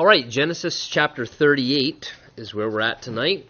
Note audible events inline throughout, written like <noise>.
All right, Genesis chapter 38 is where we're at tonight.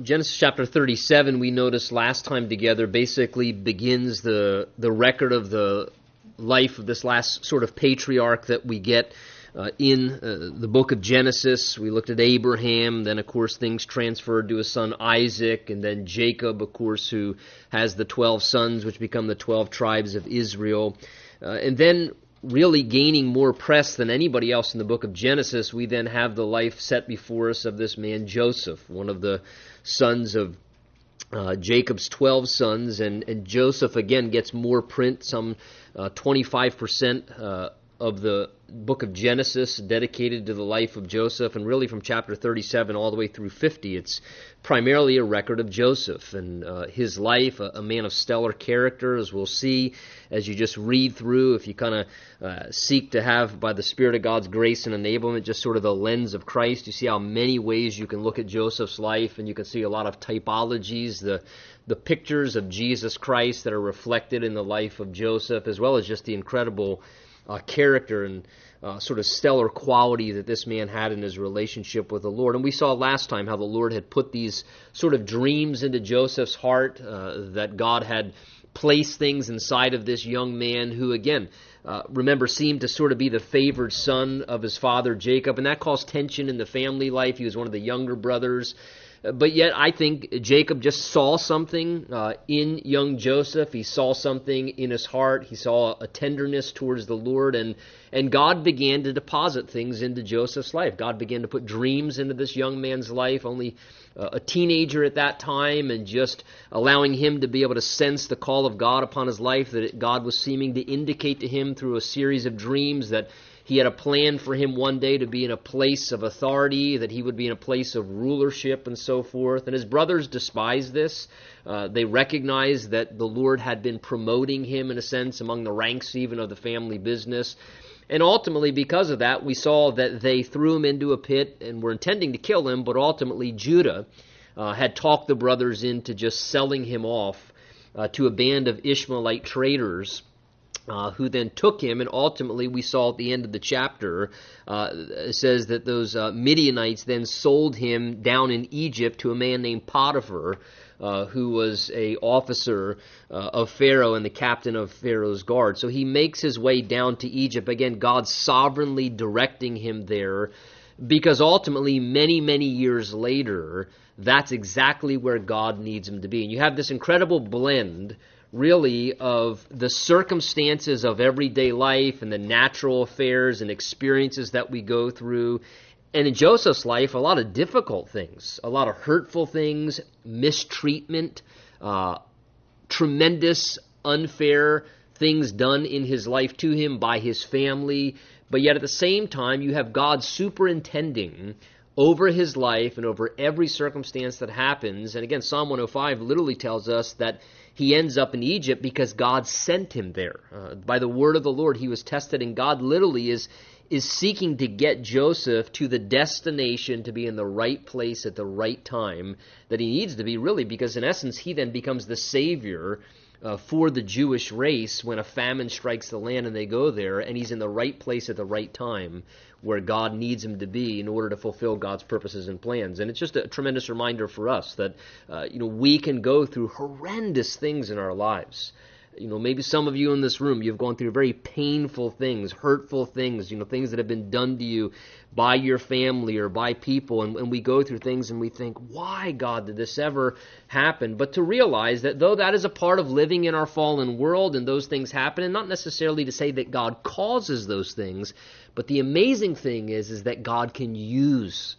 Genesis chapter 37, we noticed last time together, basically begins the, the record of the life of this last sort of patriarch that we get uh, in uh, the book of Genesis. We looked at Abraham, then, of course, things transferred to his son Isaac, and then Jacob, of course, who has the 12 sons, which become the 12 tribes of Israel. Uh, and then really gaining more press than anybody else in the book of Genesis, we then have the life set before us of this man Joseph, one of the sons of uh, Jacob's 12 sons, and, and Joseph again gets more print, some uh, 25% uh, of the book of Genesis dedicated to the life of Joseph, and really from chapter 37 all the way through 50, it's primarily a record of Joseph and uh, his life, a, a, man of stellar character, as we'll see as you just read through. If you kind of uh, seek to have, by the Spirit of God's grace and enablement, just sort of the lens of Christ, you see how many ways you can look at Joseph's life, and you can see a lot of typologies, the the pictures of Jesus Christ that are reflected in the life of Joseph, as well as just the incredible uh, character and uh, sort of stellar quality that this man had in his relationship with the Lord. And we saw last time how the Lord had put these sort of dreams into Joseph's heart, uh, that God had placed things inside of this young man who, again, uh, remember, seemed to sort of be the favored son of his father Jacob, and that caused tension in the family life. He was one of the younger brothers. But yet, I think Jacob just saw something uh, in young Joseph. He saw something in his heart. He saw a tenderness towards the Lord, and and God began to deposit things into Joseph's life. God began to put dreams into this young man's life. Only uh, a teenager at that time, and just allowing him to be able to sense the call of God upon his life. That God was seeming to indicate to him through a series of dreams that he had a plan for him one day to be in a place of authority, that he would be in a place of rulership and so forth. And his brothers despised this. Uh, they recognized that the Lord had been promoting him, in a sense, among the ranks even of the family business. And ultimately, because of that, we saw that they threw him into a pit and were intending to kill him, but ultimately, Judah uh, had talked the brothers into just selling him off uh, to a band of Ishmaelite traders uh, who then took him, and ultimately we saw at the end of the chapter, uh, says that those uh, Midianites then sold him down in Egypt to a man named Potiphar, uh, who was a officer uh, of Pharaoh and the captain of Pharaoh's guard. So he makes his way down to Egypt. Again, God sovereignly directing him there, because ultimately, many, many years later, that's exactly where God needs him to be. And you have this incredible blend really of the circumstances of everyday life and the natural affairs and experiences that we go through. And in Joseph's life, a lot of difficult things, a lot of hurtful things, mistreatment, uh, tremendous, unfair things done in his life to him by his family. But yet at the same time, you have God superintending over his life and over every circumstance that happens. And again, Psalm 105 literally tells us that he ends up in Egypt because God sent him there. Uh, by the word of the Lord, he was tested, and God literally is is seeking to get Joseph to the destination to be in the right place at the right time that he needs to be, really, because in essence, he then becomes the savior uh, for the Jewish race when a famine strikes the land and they go there, and he's in the right place at the right time where God needs him to be in order to fulfill God's purposes and plans. And it's just a tremendous reminder for us that uh, you know we can go through horrendous things in our lives you know, maybe some of you in this room, you've gone through very painful things, hurtful things, you know, things that have been done to you by your family or by people. And, and we go through things and we think, why, God, did this ever happen? But to realize that though that is a part of living in our fallen world and those things happen, and not necessarily to say that God causes those things, but the amazing thing is, is that God can use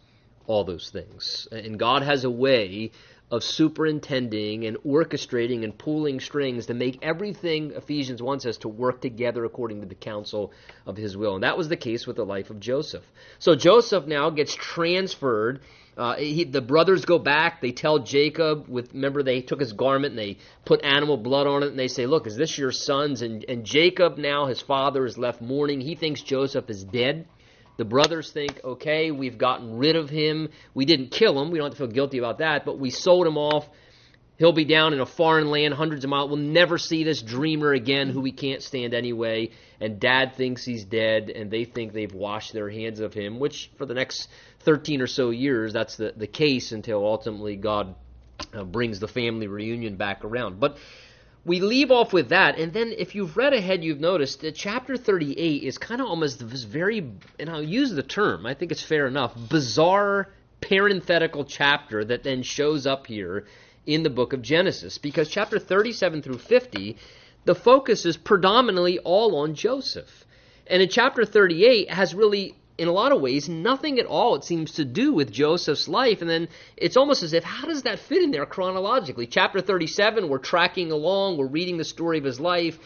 all those things. And God has a way of superintending and orchestrating and pulling strings to make everything Ephesians 1 says to work together according to the counsel of his will. And that was the case with the life of Joseph. So Joseph now gets transferred. Uh, he, the brothers go back. They tell Jacob, with remember they took his garment and they put animal blood on it, and they say, "Look, is this your son's?" And, and Jacob now, his father, is left mourning. He thinks Joseph is dead. The brothers think, okay, we've gotten rid of him. We didn't kill him. We don't have to feel guilty about that, but we sold him off. He'll be down in a foreign land, hundreds of miles. We'll never see this dreamer again who we can't stand anyway. And dad thinks he's dead, and they think they've washed their hands of him, which for the next 13 or so years, that's the, the case until ultimately God uh, brings the family reunion back around. But we leave off with that, and then if you've read ahead, you've noticed that chapter 38 is kind of almost this very, and I'll use the term, I think it's fair enough, bizarre parenthetical chapter that then shows up here in the book of Genesis. Because chapter 37 through 50, the focus is predominantly all on Joseph. And in chapter 38 has really in a lot of ways, nothing at all, it seems, to do with Joseph's life. And then it's almost as if, how does that fit in there chronologically? Chapter 37, we're tracking along, we're reading the story of his life.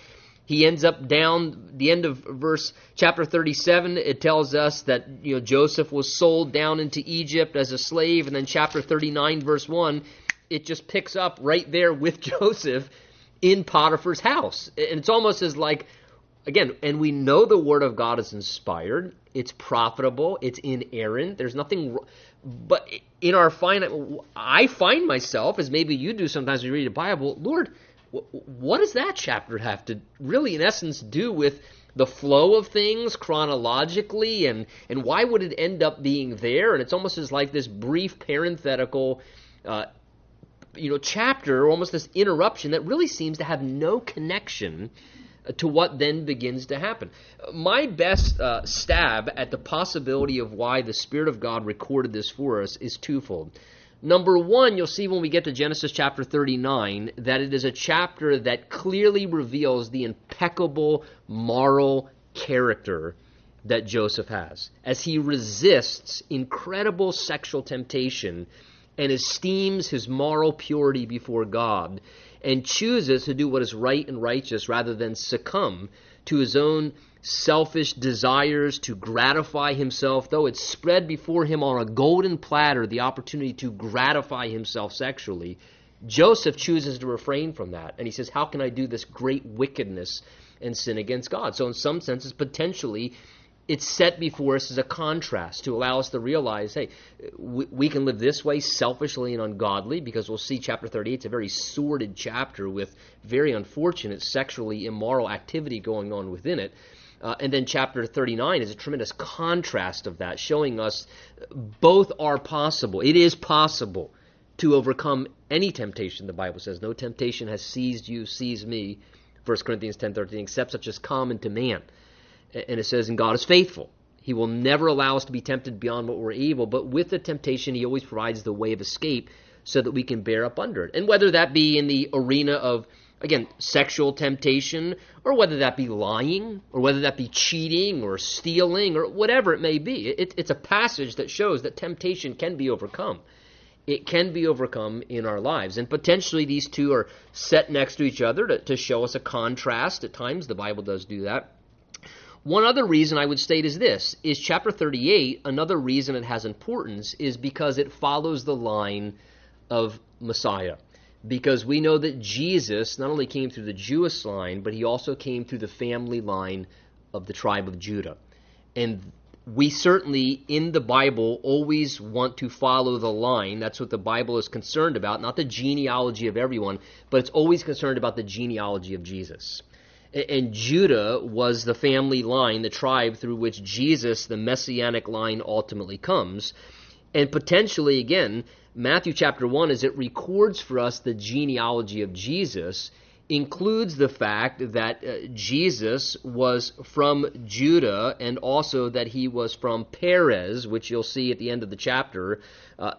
He ends up down the end of verse chapter 37. It tells us that you know Joseph was sold down into Egypt as a slave, and then chapter 39, verse 1, it just picks up right there with <laughs> Joseph in Potiphar's house. And it's almost as like again, and we know the word of God is inspired, it's profitable, it's inerrant. There's nothing, but in our finite, I find myself as maybe you do sometimes you read the Bible, Lord, what does that chapter have to really, in essence, do with the flow of things chronologically, and and why would it end up being there? And it's almost as like this brief parenthetical. Uh, you know, chapter, almost this interruption that really seems to have no connection to what then begins to happen. My best uh, stab at the possibility of why the Spirit of God recorded this for us is twofold. Number one, you'll see when we get to Genesis chapter 39 that it is a chapter that clearly reveals the impeccable moral character that Joseph has as he resists incredible sexual temptation and esteems his moral purity before God and chooses to do what is right and righteous rather than succumb to his own selfish desires to gratify himself, though it's spread before him on a golden platter the opportunity to gratify himself sexually. Joseph chooses to refrain from that. And he says, How can I do this great wickedness and sin against God? So, in some senses, potentially, it's set before us as a contrast to allow us to realize hey, we, we, can live this way selfishly and ungodly because we'll see chapter 38 it's a very sordid chapter with very unfortunate sexually immoral activity going on within it. Uh, and then chapter 39 is a tremendous contrast of that, showing us both are possible. It is possible to overcome any temptation, the Bible says. No temptation has seized you, seized me, 1 Corinthians 10.13, except such as common to man and it says, and God is faithful. He will never allow us to be tempted beyond what we're able, but with the temptation, He always provides the way of escape so that we can bear up under it. And whether that be in the arena of, again, sexual temptation, or whether that be lying, or whether that be cheating, or stealing, or whatever it may be, it, it's a passage that shows that temptation can be overcome. It can be overcome in our lives. And potentially these two are set next to each other to, to show us a contrast. At times, the Bible does do that. One other reason I would state is this is chapter 38, another reason it has importance is because it follows the line of Messiah. Because we know that Jesus not only came through the Jewish line, but he also came through the family line of the tribe of Judah. And we certainly in the Bible always want to follow the line. That's what the Bible is concerned about, not the genealogy of everyone, but it's always concerned about the genealogy of Jesus and Judah was the family line, the tribe through which Jesus, the messianic line, ultimately comes. And potentially, again, Matthew chapter 1, as it records for us the genealogy of Jesus, includes the fact that uh, Jesus was from Judah and also that he was from Perez, which you'll see at the end of the chapter, uh,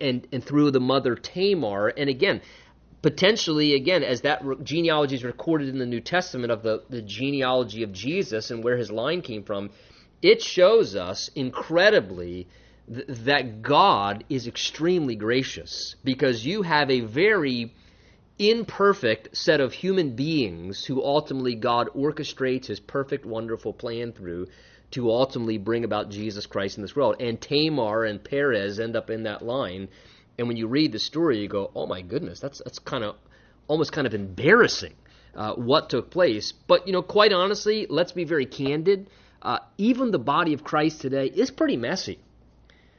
and, and through the mother Tamar. And again, potentially, again, as that genealogy is recorded in the New Testament of the, the genealogy of Jesus and where his line came from, it shows us incredibly th- that God is extremely gracious because you have a very imperfect set of human beings who ultimately God orchestrates his perfect, wonderful plan through to ultimately bring about Jesus Christ in this world. And Tamar and Perez end up in that line and when you read the story, you go, "Oh my goodness, that's that's kind of almost kind of embarrassing uh, what took place." But you know, quite honestly, let's be very candid. Uh, even the body of Christ today is pretty messy.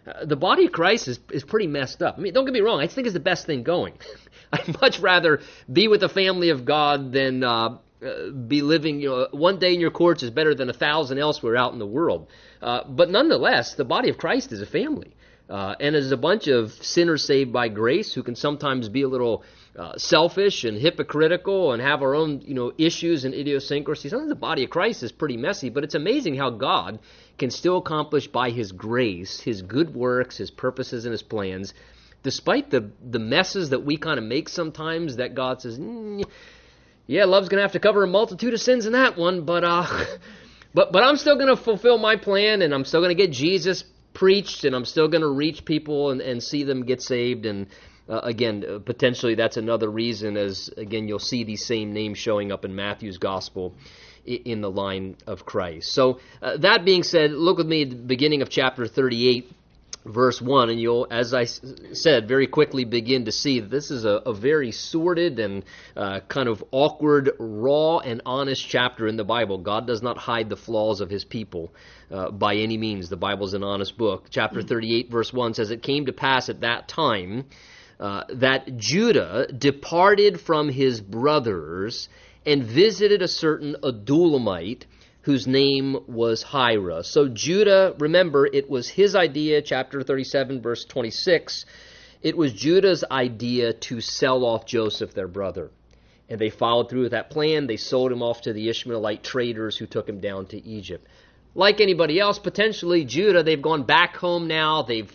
Uh, the body of Christ is, is pretty messed up. I mean, don't get me wrong, I think it's the best thing going. <laughs> I'd much rather be with the family of God than uh, uh, be living, you know, one day in your courts is better than a thousand elsewhere out in the world. Uh, but nonetheless, the body of Christ is a family. Uh, and as a bunch of sinners saved by grace who can sometimes be a little uh, selfish and hypocritical and have our own, you know, issues and idiosyncrasies. Sometimes the body of Christ is pretty messy, but it's amazing how God can still accomplish by His grace His good works, His purposes, and His plans, despite the the messes that we kind of make sometimes. That God says, mm, "Yeah, love's going to have to cover a multitude of sins in that one, but uh." <laughs> But, but I'm still going to fulfill my plan, and I'm still going to get Jesus preached, and I'm still going to reach people and, and see them get saved. And uh, again, uh, potentially that's another reason, as again, you'll see these same names showing up in Matthew's gospel in the line of Christ. So, uh, that being said, look with me at the beginning of chapter 38 verse 1, and you'll, as I said, very quickly begin to see that this is a, a very sordid and uh, kind of awkward, raw, and honest chapter in the Bible. God does not hide the flaws of his people uh, by any means. The Bible's an honest book. Chapter 38, verse 1 says, It came to pass at that time uh, that Judah departed from his brothers and visited a certain Adullamite whose name was Hira. So Judah, remember, it was his idea, chapter 37, verse 26. It was Judah's idea to sell off Joseph, their brother. And they followed through with that plan. They sold him off to the Ishmaelite traders who took him down to Egypt. Like anybody else, potentially Judah, they've gone back home now. They've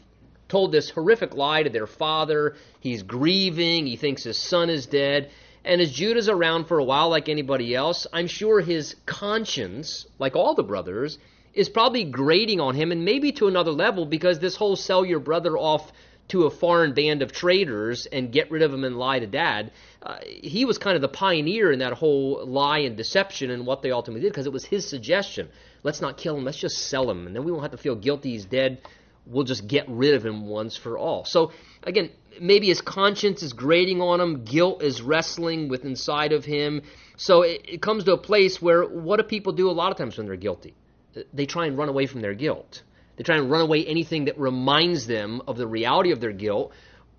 told this horrific lie to their father. He's grieving. He thinks his son is dead. And as Judah's around for a while, like anybody else, I'm sure his conscience, like all the brothers, is probably grating on him, and maybe to another level, because this whole sell your brother off to a foreign band of traders and get rid of him and lie to dad, uh, he was kind of the pioneer in that whole lie and deception and what they ultimately did, because it was his suggestion. Let's not kill him, let's just sell him, and then we won't have to feel guilty he's dead. We'll just get rid of him once for all. So, again, maybe his conscience is grating on him, guilt is wrestling with inside of him. So it, it comes to a place where what do people do a lot of times when they're guilty? They try and run away from their guilt. They try and run away anything that reminds them of the reality of their guilt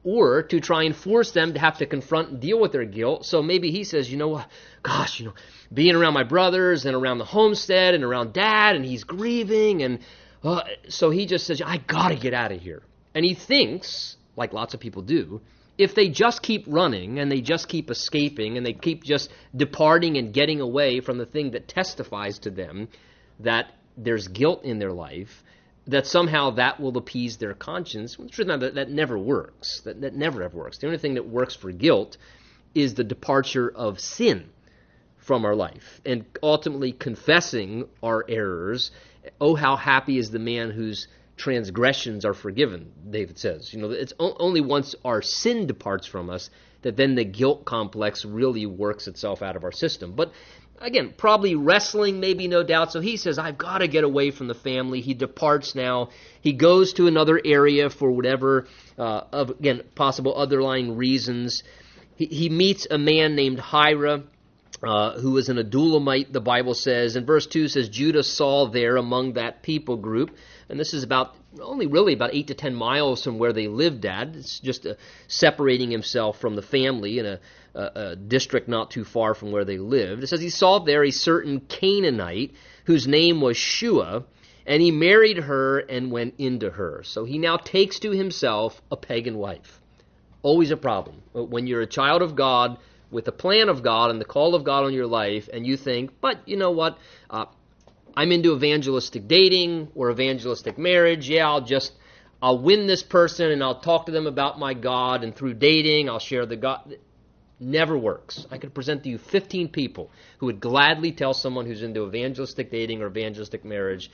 or to try and force them to have to confront and deal with their guilt. So maybe he says, you know what, gosh, you know, being around my brothers and around the homestead and around dad and he's grieving and uh, so he just says, I gotta get out of here. And he thinks like lots of people do, if they just keep running and they just keep escaping and they keep just departing and getting away from the thing that testifies to them that there's guilt in their life, that somehow that will appease their conscience. Well, that, that never works. That, that never ever works. The only thing that works for guilt is the departure of sin from our life and ultimately confessing our errors. Oh, how happy is the man whose transgressions are forgiven, David says. You know, it's only once our sin departs from us that then the guilt complex really works itself out of our system. But again, probably wrestling, maybe no doubt. So he says, I've got to get away from the family. He departs now. He goes to another area for whatever, uh, of, again, possible underlying reasons. He, he meets a man named Hira. Uh, who was an Adullamite, the Bible says. And verse 2 says, Judah saw there among that people group and this is about only really about eight to ten miles from where they lived at. It's just uh, separating himself from the family in a, a, a, district not too far from where they lived. It says he saw there a certain Canaanite whose name was Shua, and he married her and went into her. So he now takes to himself a pagan wife. Always a problem when you're a child of God with the plan of God and the call of God on your life, and you think, but you know what? Uh, I'm into evangelistic dating or evangelistic marriage. Yeah, I'll just I'll win this person and I'll talk to them about my God and through dating I'll share the God never works. I could present to you 15 people who would gladly tell someone who's into evangelistic dating or evangelistic marriage,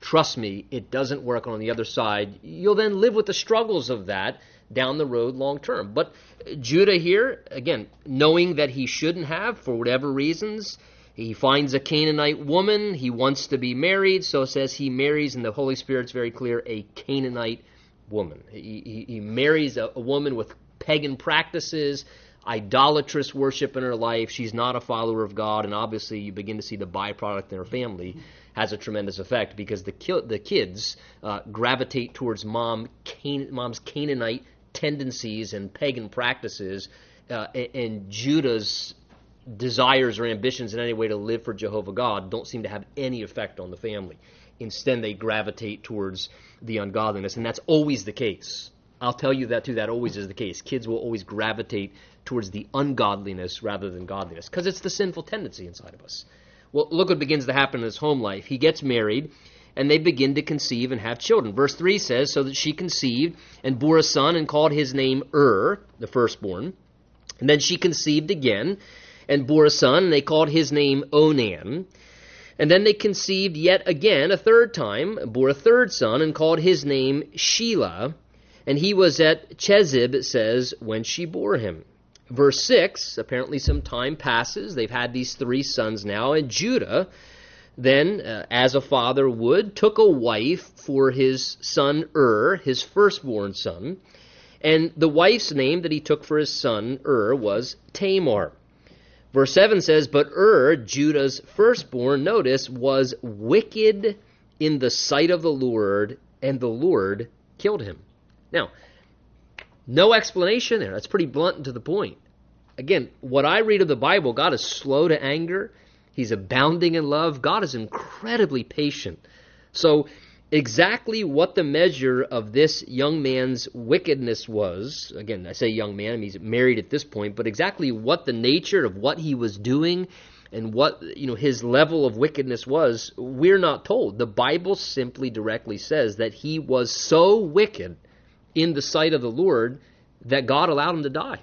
trust me, it doesn't work on the other side. You'll then live with the struggles of that down the road long term. But Judah here, again, knowing that he shouldn't have for whatever reasons, he finds a Canaanite woman. He wants to be married, so says he marries, and the Holy Spirit's very clear, a Canaanite woman. He, he, he marries a, a woman with pagan practices, idolatrous worship in her life. She's not a follower of God, and obviously you begin to see the byproduct in her family has a tremendous effect because the ki- the kids uh, gravitate towards mom Can- mom's Canaanite tendencies and pagan practices, uh, and, and Judah's desires or ambitions in any way to live for Jehovah God don't seem to have any effect on the family. Instead, they gravitate towards the ungodliness, and that's always the case. I'll tell you that too. That always is the case. Kids will always gravitate towards the ungodliness rather than godliness because it's the sinful tendency inside of us. Well, look what begins to happen in his home life. He gets married, and they begin to conceive and have children. Verse 3 says, So that she conceived and bore a son and called his name Ur, the firstborn. And then she conceived again and bore a son, and they called his name Onan. And then they conceived yet again a third time, and bore a third son, and called his name Shelah. And he was at Chezib, it says, when she bore him. Verse 6, apparently some time passes. They've had these three sons now, and Judah then, uh, as a father would, took a wife for his son Ur, his firstborn son. And the wife's name that he took for his son Ur was Tamar. Verse 7 says, But Ur, Judah's firstborn, notice, was wicked in the sight of the Lord, and the Lord killed him. Now, no explanation there. That's pretty blunt and to the point. Again, what I read of the Bible, God is slow to anger. He's abounding in love. God is incredibly patient. So, exactly what the measure of this young man's wickedness was, again, I say young man, I mean he's married at this point, but exactly what the nature of what he was doing and what you know his level of wickedness was, we're not told. The Bible simply directly says that he was so wicked in the sight of the Lord that God allowed him to die.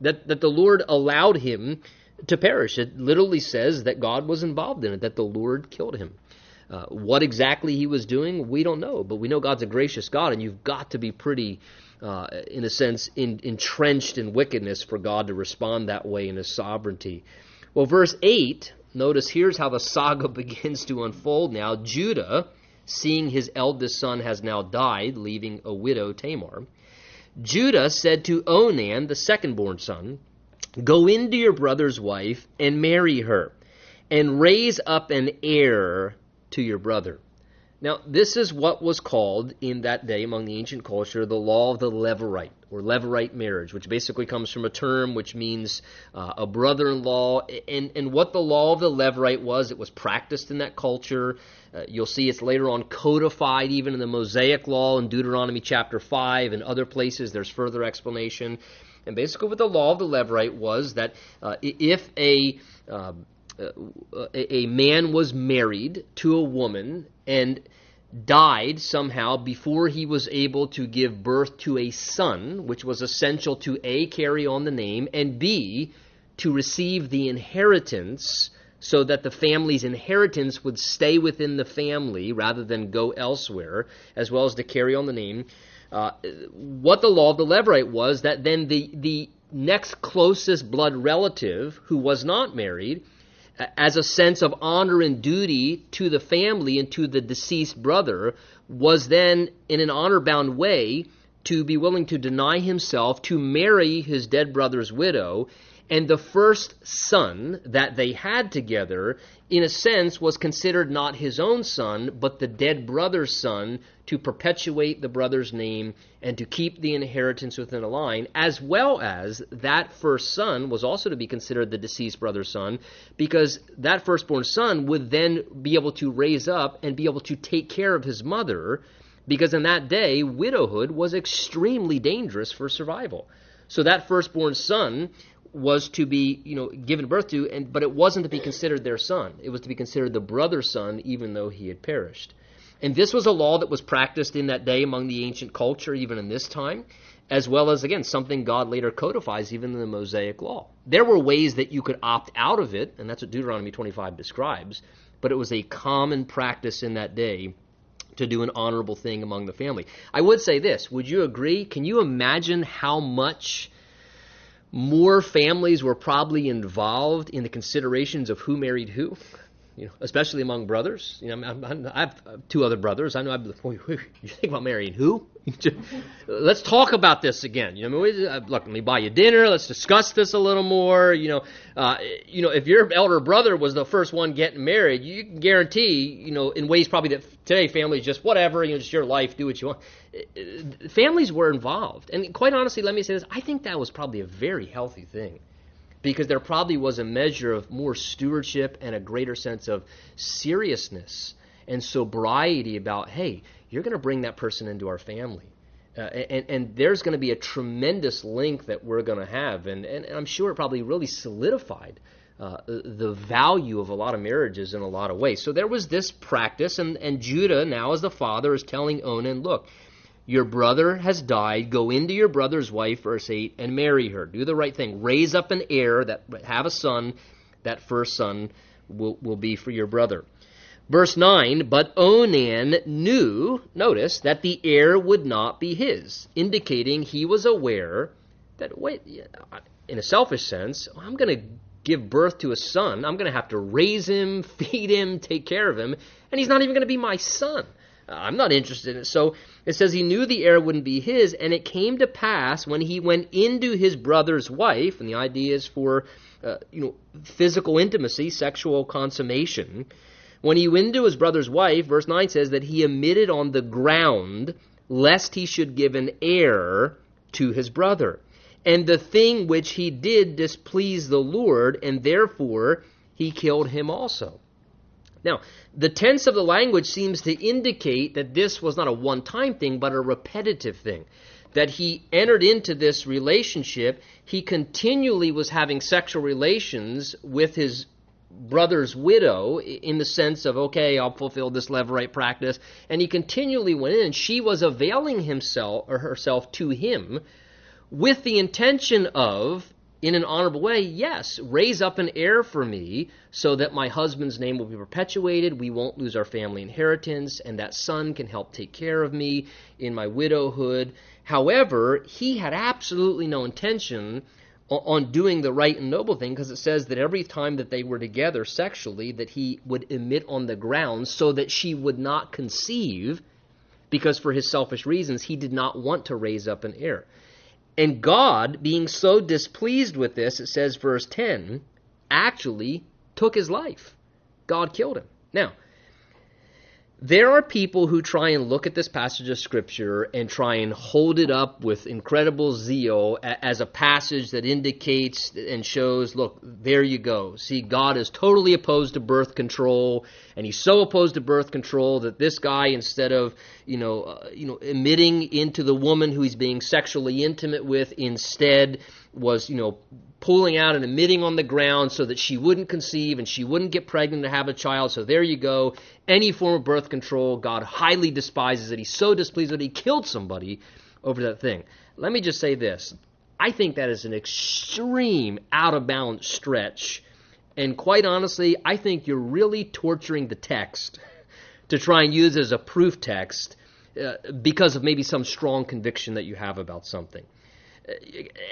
That, that the Lord allowed him to perish. It literally says that God was involved in it, that the Lord killed him. Uh, what exactly he was doing, we don't know, but we know God's a gracious God, and you've got to be pretty, uh, in a sense, in, entrenched in wickedness for God to respond that way in His sovereignty. Well, verse 8, notice here's how the saga <laughs> begins to unfold now. Judah, seeing his eldest son has now died, leaving a widow, Tamar, Judah said to Onan, the second-born son, Go into your brother's wife and marry her, and raise up an heir to your brother. Now, this is what was called in that day among the ancient culture the law of the Levirate, or Levirate marriage, which basically comes from a term which means uh, a brother in law. And, and what the law of the Levirate was, it was practiced in that culture. Uh, you'll see it's later on codified even in the Mosaic law in Deuteronomy chapter 5 and other places. There's further explanation. And basically, what the law of the Levirate was that uh, if a uh, a man was married to a woman and died somehow before he was able to give birth to a son, which was essential to A, carry on the name, and B, to receive the inheritance so that the family's inheritance would stay within the family rather than go elsewhere, as well as to carry on the name. Uh, what the law of the Levirate was that then the, the next closest blood relative who was not married as a sense of honor and duty to the family and to the deceased brother, was then, in an honor bound way, to be willing to deny himself to marry his dead brother's widow. And the first son that they had together, in a sense, was considered not his own son, but the dead brother's son to perpetuate the brother's name and to keep the inheritance within a line, as well as that first son was also to be considered the deceased brother's son, because that firstborn son would then be able to raise up and be able to take care of his mother, because in that day, widowhood was extremely dangerous for survival. So that firstborn son was to be, you know, given birth to, and but it wasn't to be considered their son. It was to be considered the brother's son, even though he had perished. And this was a law that was practiced in that day among the ancient culture, even in this time, as well as, again, something God later codifies even in the Mosaic law. There were ways that you could opt out of it, and that's what Deuteronomy 25 describes, but it was a common practice in that day to do an honorable thing among the family. I would say this would you agree? Can you imagine how much more families were probably involved in the considerations of who married who? You know, especially among brothers. You know, I'm, I'm, i have two other brothers. I know. I'm, <laughs> you think about marrying who? <laughs> Let's talk about this again. You know, uh, look, let me buy you dinner. Let's discuss this a little more. You know, uh, you know, if your elder brother was the first one getting married, you can guarantee, you know, in ways probably that today families just whatever, you know, just your life, do what you want. Uh, families were involved, and quite honestly, let me say this: I think that was probably a very healthy thing because there probably was a measure of more stewardship and a greater sense of seriousness and sobriety about, hey, you're going to bring that person into our family. Uh, and, and, there's going to be a tremendous link that we're going to have. And, and, I'm sure it probably really solidified uh, the value of a lot of marriages in a lot of ways. So there was this practice, and, and Judah, now as the father, is telling Onan, look, your brother has died. Go into your brother's wife, verse 8, and marry her. Do the right thing. Raise up an heir that have a son. That first son will, will be for your brother. Verse 9, but Onan knew, notice, that the heir would not be his, indicating he was aware that, wait, in a selfish sense, I'm going to give birth to a son. I'm going to have to raise him, <laughs> feed him, take care of him, and he's not even going to be my son. I'm not interested in it. So it says he knew the heir wouldn't be his, and it came to pass when he went into his brother's wife, and the idea is for uh, you know physical intimacy, sexual consummation. When he went into his brother's wife, verse 9 says that he emitted on the ground lest he should give an heir to his brother. And the thing which he did displeased the Lord, and therefore he killed him also. Now, the tense of the language seems to indicate that this was not a one time thing, but a repetitive thing. That he entered into this relationship, he continually was having sexual relations with his brother's widow in the sense of, okay, I'll fulfill this levirate practice. And he continually went in, and she was availing himself or herself to him with the intention of in an honorable way, yes, raise up an heir for me so that my husband's name will be perpetuated, we won't lose our family inheritance, and that son can help take care of me in my widowhood. However, he had absolutely no intention on doing the right and noble thing because it says that every time that they were together sexually that he would emit on the ground so that she would not conceive because for his selfish reasons he did not want to raise up an heir and God, being so displeased with this, it says, verse 10, actually took his life. God killed him. Now, there are people who try and look at this passage of Scripture and try and hold it up with incredible zeal as a passage that indicates and shows, look, there you go. See, God is totally opposed to birth control, and He's so opposed to birth control that this guy, instead of you know, uh, you know, emitting into the woman who he's being sexually intimate with, instead was you know pulling out and emitting on the ground so that she wouldn't conceive and she wouldn't get pregnant to have a child. So there you go. Any form of birth control, God highly despises it. He's so displeased that he killed somebody over that thing. Let me just say this. I think that is an extreme out of balance stretch. And quite honestly, I think you're really torturing the text <laughs> to try and use as a proof text uh, because of maybe some strong conviction that you have about something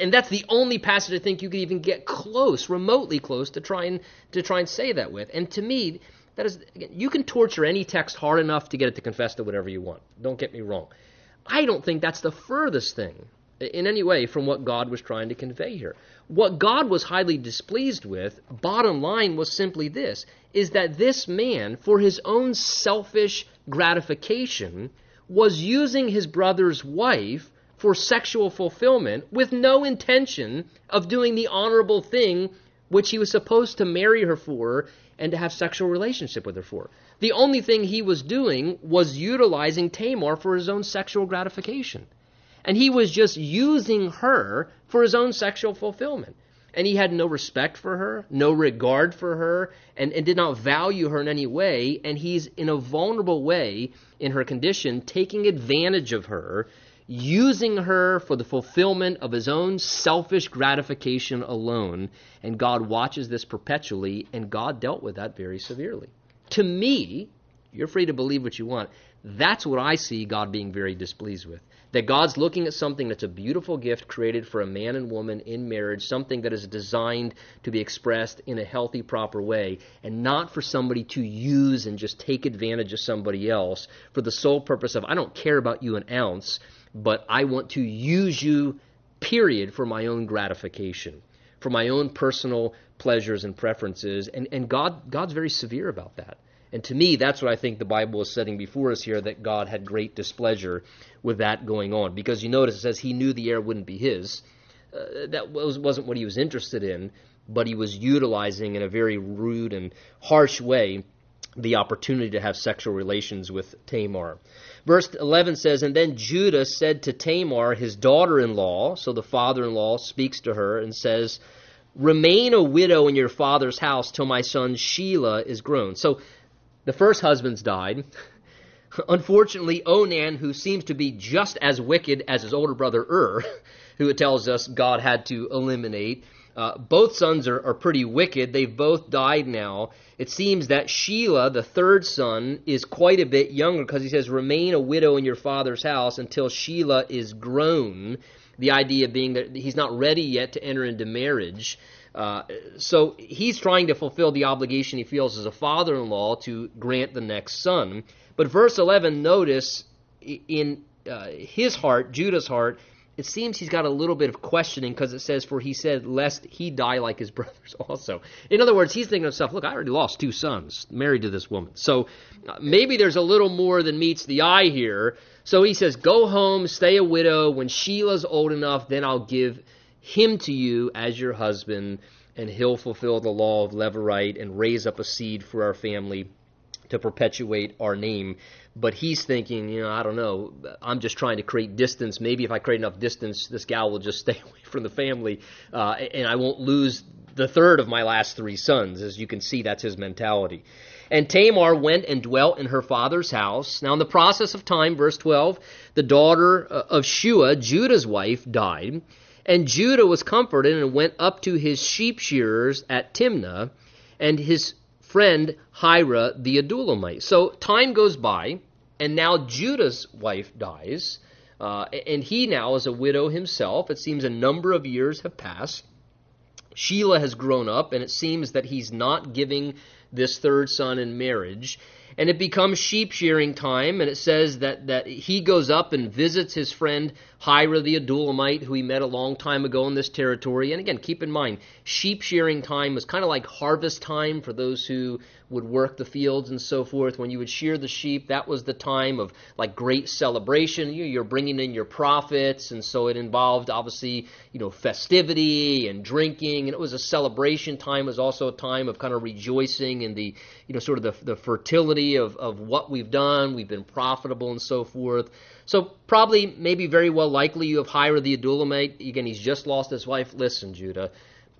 and that's the only passage I think you could even get close, remotely close, to try and to try and say that with. And to me, that is again, you can torture any text hard enough to get it to confess to whatever you want. Don't get me wrong. I don't think that's the furthest thing in any way from what God was trying to convey here. What God was highly displeased with, bottom line was simply this is that this man, for his own selfish gratification, was using his brother's wife for sexual fulfillment with no intention of doing the honorable thing which he was supposed to marry her for and to have sexual relationship with her for. The only thing he was doing was utilizing Tamar for his own sexual gratification. And he was just using her for his own sexual fulfillment. And he had no respect for her, no regard for her, and, and did not value her in any way. And he's, in a vulnerable way, in her condition, taking advantage of her using her for the fulfillment of his own selfish gratification alone. And God watches this perpetually, and God dealt with that very severely. To me, you're free to believe what you want. That's what I see God being very displeased with. That God's looking at something that's a beautiful gift created for a man and woman in marriage, something that is designed to be expressed in a healthy, proper way, and not for somebody to use and just take advantage of somebody else for the sole purpose of, I don't care about you an ounce, but I want to use you, period, for my own gratification, for my own personal pleasures and preferences. And, and God, God's very severe about that. And to me, that's what I think the Bible is setting before us here that God had great displeasure with that going on. Because you notice it says he knew the heir wouldn't be his. Uh, that was, wasn't what he was interested in, but he was utilizing in a very rude and harsh way the opportunity to have sexual relations with Tamar. Verse 11 says, And then Judah said to Tamar, his daughter in law, so the father in law speaks to her and says, Remain a widow in your father's house till my son Shelah is grown. So the first husband's died. <laughs> Unfortunately, Onan, who seems to be just as wicked as his older brother Ur, <laughs> who it tells us God had to eliminate, uh, both sons are, are pretty wicked. They've both died now. It seems that Shelah, the third son, is quite a bit younger because he says, Remain a widow in your father's house until Shelah is grown. The idea being that he's not ready yet to enter into marriage. Uh, so he's trying to fulfill the obligation he feels as a father in law to grant the next son. But verse 11, notice in uh, his heart, Judah's heart, it seems he's got a little bit of questioning because it says, For he said, lest he die like his <laughs> brothers also. In other words, he's thinking to himself, Look, I already lost two sons married to this woman. So uh, maybe there's a little more than meets the eye here. So he says, Go home, stay a widow. When Shelah's old enough, then I'll give him to you as your husband, and he'll fulfill the law of Levirate and raise up a seed for our family to perpetuate our name. But he's thinking, you know, I don't know, I'm just trying to create distance. Maybe if I create enough distance, this gal will just <laughs> stay away from the family, uh, and I won't lose the third of my last three sons. As you can see, that's his mentality. And Tamar went and dwelt in her father's house. Now, in the process of time, verse 12, the daughter uh, of Shua, Judah's wife, died. And Judah was comforted and went up to his sheep shearers at Timnah and his friend Hira the Adullamite. So time goes by, and now Judah's wife dies, uh, and he now is a widow himself. It seems a number of years have passed. Shelah has grown up, and it seems that he's not giving this third son in marriage and it becomes sheep shearing time, and it says that, that he goes up and visits his friend Hira the Adullamite, who he met a long time ago in this territory. And again, keep in mind, sheep shearing time was kind of like harvest time for those who would work the fields and so forth. When you would shear the sheep, that was the time of like great celebration. You're bringing in your profits, and so it involved obviously you know festivity and drinking, and it was a celebration time. It was also a time of kind of rejoicing in the you know sort of the, the fertility of, of what we've done. We've been profitable and so forth. So probably, maybe very well likely, you have Hira the Adullamite. Again, he's just lost his wife. Listen, Judah,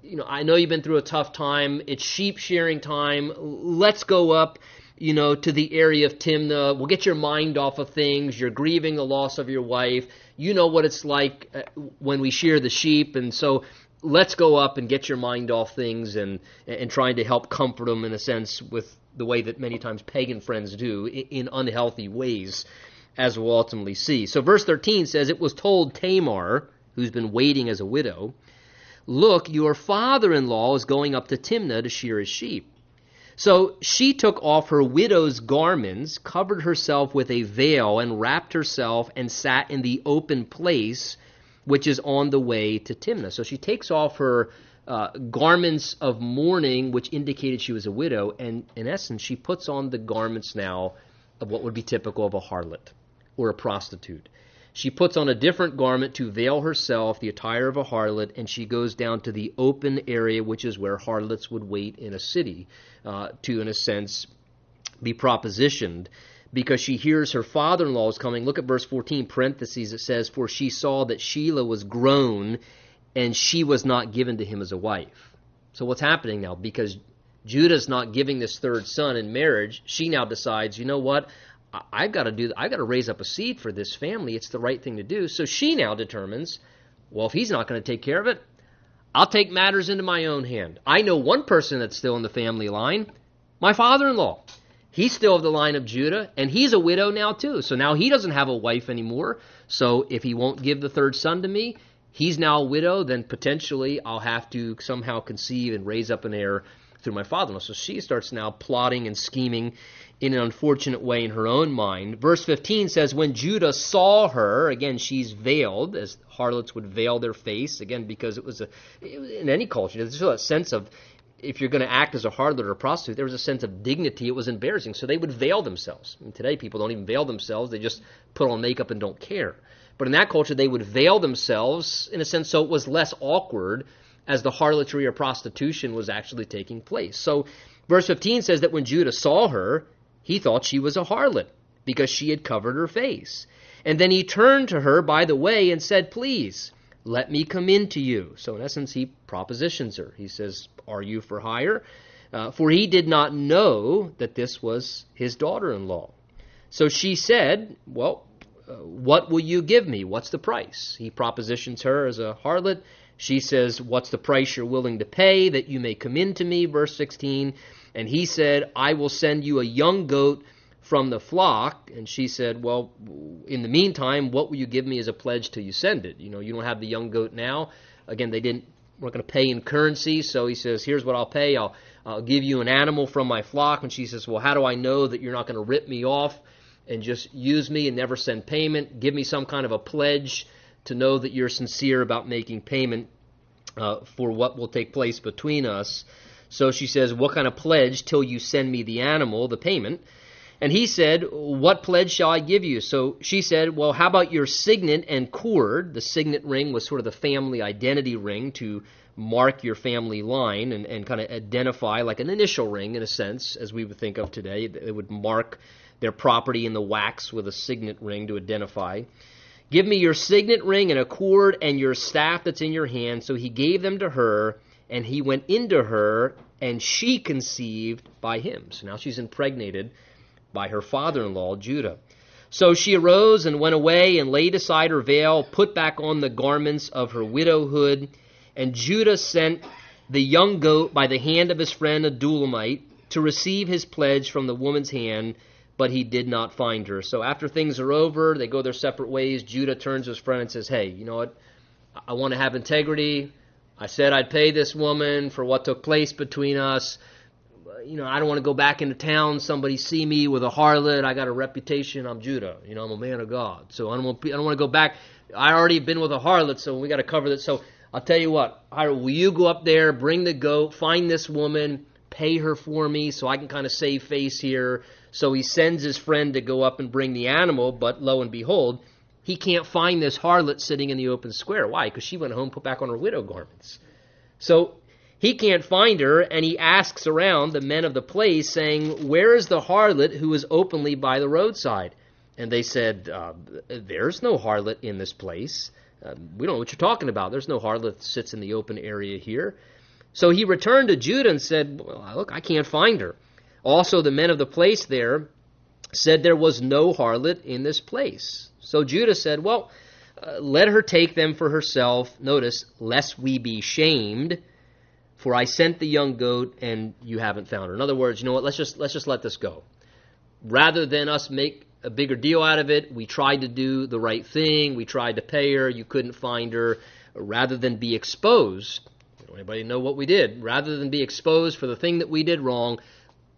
you know, I know you've been through a tough time. It's sheep shearing time. Let's go up, you know, to the area of Timnah. We'll get your mind off of things. You're grieving the loss of your wife. You know what it's like uh, when we shear the sheep, and so let's go up and get your mind off things and and trying to help comfort them in a sense with the way that many times pagan friends do in unhealthy ways as we'll ultimately see. So verse 13 says, It was told Tamar, who's been waiting as a widow, Look, your father in law is going up to Timnah to shear his sheep. So she took off her widow's garments, covered herself with a veil, and wrapped herself and sat in the open place which is on the way to Timnah. So she takes off her uh, garments of mourning, which indicated she was a widow, and in essence, she puts on the garments now of what would be typical of a harlot or a prostitute. She puts on a different garment to veil herself, the attire of a harlot, and she goes down to the open area, which is where harlots would wait in a city, uh, to, in a sense, be propositioned because she hears her father in law is coming. Look at verse 14, parentheses, it says, For she saw that Shelah was grown, and she was not given to him as a wife. So what's happening now? Because Judah's not giving this third son in marriage, she now decides, you know what? I've got to do. I've got to raise up a seed for this family. It's the right thing to do. So she now determines, well, if he's not going to take care of it, I'll take matters into my own hand. I know one person that's still in the family line, my father-in-law, He's still of the line of Judah, and he's a widow now too. So now he doesn't have a wife anymore. So if he won't give the third son to me, he's now a widow, then potentially I'll have to somehow conceive and raise up an heir through my father in law. So she starts now plotting and scheming in an unfortunate way in her own mind. Verse 15 says, When Judah saw her, again, she's veiled, as harlots would veil their face, again, because it was a, in any culture, there's still a sense of if you're going to act as a harlot or a prostitute, there was a sense of dignity. It was embarrassing. So they would veil themselves. Today, people don't even veil themselves. They just put on makeup and don't care. But in that culture, they would veil themselves in a sense so it was less awkward as the harlotry or prostitution was actually taking place. So verse 15 says that when Judah saw her, he thought she was a harlot because she had covered her face. And then he turned to her by the way and said, Please, let me come in to you. So in essence, he propositions her. He says, Are you for hire? Uh, for he did not know that this was his daughter in law. So she said, Well, uh, what will you give me? What's the price? He propositions her as a harlot. She says, What's the price you're willing to pay that you may come in to me? Verse 16. And he said, I will send you a young goat from the flock. And she said, Well, in the meantime, what will you give me as a pledge till you send it? You know, you don't have the young goat now. Again, they didn't we're going to pay in currency. So he says, Here's what I'll pay. I'll, I'll give you an animal from my flock. And she says, Well, how do I know that you're not going to rip me off and just use me and never send payment? Give me some kind of a pledge to know that you're sincere about making payment uh, for what will take place between us. So she says, What kind of pledge till you send me the animal, the payment? And he said, What pledge shall I give you? So she said, Well, how about your signet and cord? The signet ring was sort of the family identity ring to mark your family line and, and kind of identify, like an initial ring in a sense, as we would think of today. It would mark their property in the wax with a signet ring to identify. Give me your signet ring and a cord and your staff that's in your hand. So he gave them to her, and he went into her, and she conceived by him. So now she's impregnated by her father in law, Judah. So she arose and went away and laid aside her veil, put back on the garments of her widowhood. And Judah sent the young goat by the hand of his friend Adullamite to receive his pledge from the woman's hand, but he did not find her. So after things are over, they go their separate ways. Judah turns to his friend and says, Hey, you know what? I want to have integrity. I said I'd pay this woman for what took place between us you know, I don't want to go back into town. Somebody see me with a harlot. I got a reputation. I'm Judah. You know, I'm a man of God. So I don't want. I don't want to go back. I already been with a harlot, so we got to cover that. So I'll tell you what. Will you go up there, bring the goat, find this woman, pay her for me, so I can kind of save face here. So he sends his friend to go up and bring the animal, but lo and behold, he can't find this harlot sitting in the open square. Why? Because she went home, put back on her widow garments. So he can't find her, and he asks around the men of the place, saying, Where is the harlot who is openly by the roadside? And they said, uh, There's no harlot in this place. Uh, we don't know what you're talking about. There's no harlot that sits in the open area here. So he returned to Judah and said, well, Look, I can't find her. Also, the men of the place there said there was no harlot in this place. So Judah said, Well, uh, let her take them for herself. Notice, lest we be shamed for I sent the young goat and you haven't found her. In other words, you know what? Let's just let's just let this go. Rather than us make a bigger deal out of it, we tried to do the right thing. We tried to pay her. You couldn't find her. Rather than be exposed, don't anybody know what we did? Rather than be exposed for the thing that we did wrong,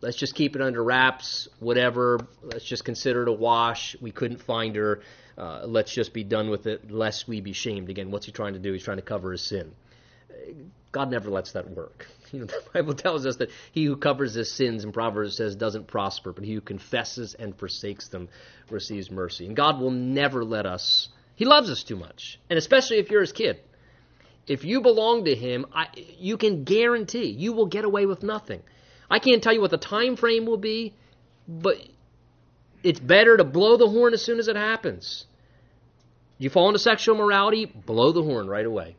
let's just keep it under wraps. Whatever. Let's just consider it a wash. We couldn't find her. Uh, let's just be done with it, lest we be shamed. Again, what's he trying to do? He's trying to cover his sin. God never lets that work. <laughs> You know, the Bible tells us that he who covers his sins in Proverbs says doesn't prosper, but he who confesses and forsakes them receives mercy. And God will never let us. He loves us too much, and especially if you're his kid. If you belong to him, I, you can guarantee you will get away with nothing. I can't tell you what the time frame will be, but it's better to blow the horn as soon as it happens. You fall into sexual morality, blow the horn right away.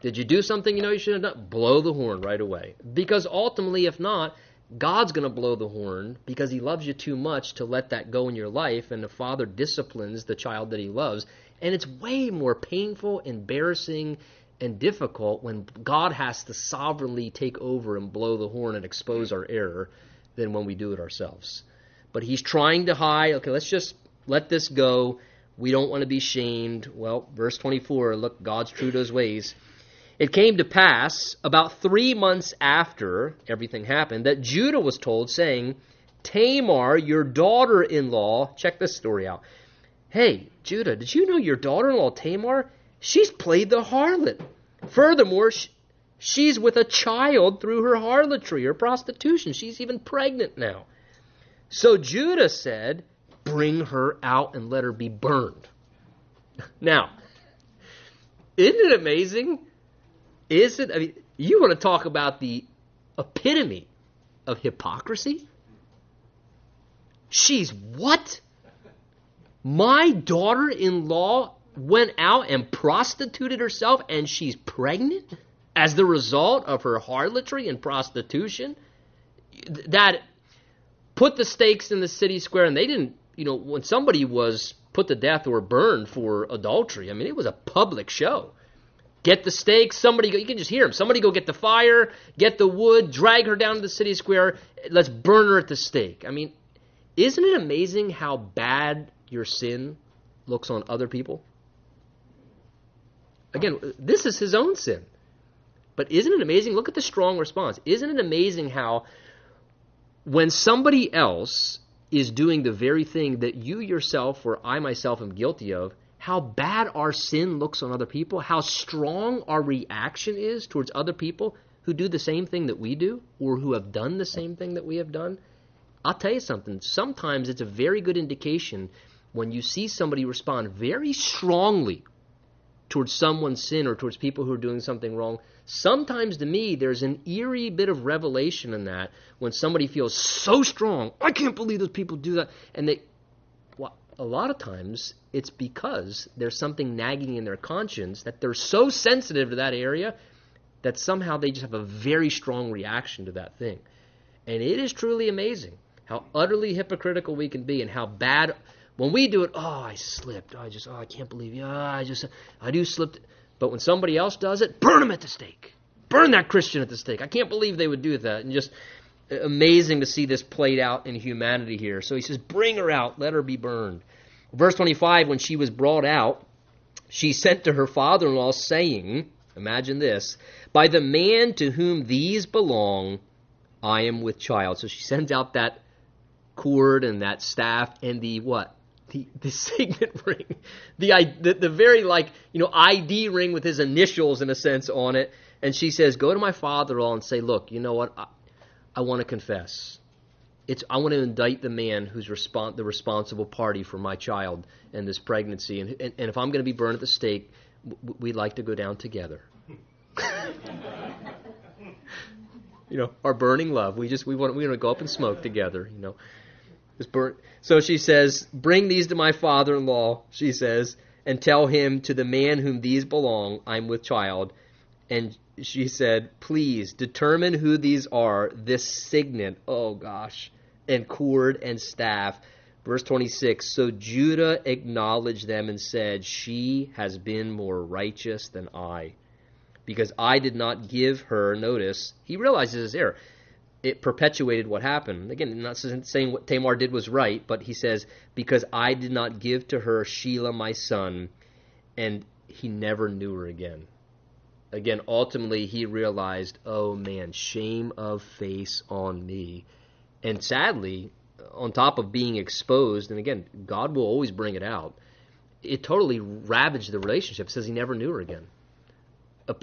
Did you do something you know you should have done? Blow the horn right away. Because ultimately, if not, God's going to blow the horn because he loves you too much to let that go in your life, and the father disciplines the child that he loves. And it's way more painful, embarrassing, and difficult when God has to sovereignly take over and blow the horn and expose our error than when we do it ourselves. but he's trying to hide. Okay, let's just let this go. We don't want to be shamed. Well, verse 24, look, God's true to his ways. It came to pass about three months after everything happened that Judah was told, saying, Tamar, your daughter in law, check this story out. Hey, Judah, did you know your daughter in law, Tamar, she's played the harlot? Furthermore, she's with a child through her harlotry or prostitution. She's even pregnant now. So Judah said, Bring her out and let her be burned. <laughs> Now, isn't it amazing? Is it? I mean, you want to talk about the epitome of hypocrisy? She's what? My daughter in law went out and prostituted herself and she's pregnant as the result of her harlotry and prostitution? That put the stakes in the city square and they didn't, you know, when somebody was put to death or burned for adultery, I mean, it was a public show. Get the stakes. Somebody go. You can just hear him. Somebody go get the fire, get the wood, drag her down to the city square. Let's burn her at the stake. I mean, isn't it amazing how bad your sin looks on other people? Again, this is his own sin. But isn't it amazing? Look at the strong response. Isn't it amazing how when somebody else is doing the very thing that you yourself or I myself am guilty of, how bad our sin looks on other people, how strong our reaction is towards other people who do the same thing that we do or who have done the same thing that we have done. I'll tell you something. Sometimes it's a very good indication when you see somebody respond very strongly towards someone's sin or towards people who are doing something wrong. Sometimes to me, there's an eerie bit of revelation in that when somebody feels so strong, I can't believe those people do that. And they, a lot of times it's because there's something nagging in their conscience that they're so sensitive to that area that somehow they just have a very strong reaction to that thing. And it is truly amazing how utterly hypocritical we can be and how bad when we do it, oh, I slipped. I just, oh, I can't believe you. Oh, I just, I do slipped. But when somebody else does it, burn them at the stake. Burn that Christian at the stake. I can't believe they would do that. And just amazing to see this played out in humanity here. So he says, Bring her out, let her be burned. Verse 25, when she was brought out, she sent to her father in law, saying, Imagine this, by the man to whom these belong, I am with child. So she sends out that cord and that staff and the what? The, the <laughs> signet ring, the, the the very like you know ID ring with his initials in a sense on it, and she says, "Go to my father-in-law and say, look, you know what? I, want to confess. It's I want to indict the man who's the responsible party for my child and this pregnancy, and and, and if I'm going to be burned at the stake, w- we'd like to go down together." <laughs> you know, our burning love. We just we want we want to go up and smoke together. You know, burn. So she says, "Bring these to my father-in-law." She says, and tell him to the man whom these belong, I'm with child. And she said, Please determine who these are, this signet, oh gosh, and cord and staff. Verse 26 So Judah acknowledged them and said, She has been more righteous than I, because I did not give her notice. He realizes his error. It perpetuated what happened. Again, not saying what Tamar did was right, but he says, Because I did not give to her Shelah my son, and he never knew her again again, ultimately he realized, oh man, shame of face on me. And sadly, on top of being exposed, and again, God will always bring it out, it totally ravaged the relationship. Says he never knew her again.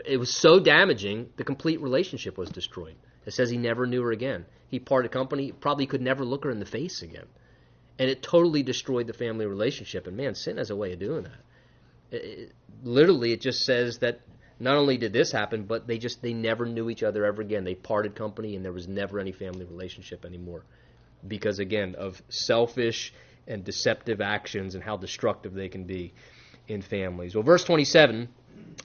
It was so damaging, the complete relationship was destroyed. It says he never knew her again. He parted company, probably could never look her in the face again. And it totally destroyed the family relationship. And man, sin has a way of doing that. It, it, literally, it just says that not only did this happen, but they just they never knew each other ever again. They parted company, and there was never any family relationship anymore, because again of selfish and deceptive actions and how destructive they can be in families. Well, verse 27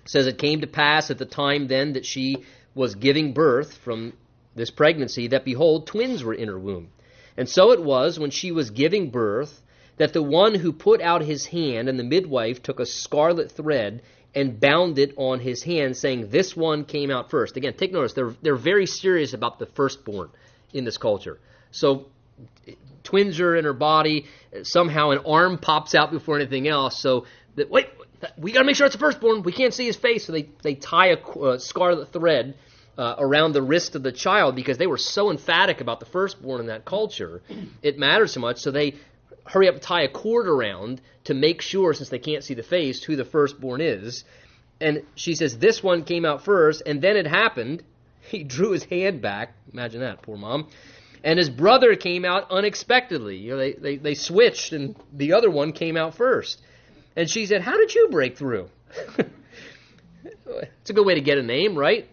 says it came to pass at the time then that she was giving birth from this pregnancy that behold twins were in her womb. And so it was when she was giving birth that the one who put out his hand and the midwife took a scarlet thread and bound it on his hand, saying, This one came out first. Again, take notice, they're, they're very serious about the firstborn in this culture. So twins are in her body. Somehow an arm pops out before anything else. So that wait, we got to make sure it's the firstborn. We can't see his face, so they they tie a scarlet thread uh, around the wrist of the child because they were so emphatic about the firstborn in that culture. It matters so much, so they hurry up tie a cord around to make sure, since they can't see the face, who the firstborn is. And she says this one came out first, and then it happened. <laughs> He drew his hand back. Imagine that, poor mom. And his brother came out unexpectedly. You know, they, they, they switched, and the other one came out first. And she said, How did you break through? <laughs> it's a good way to get a name, right?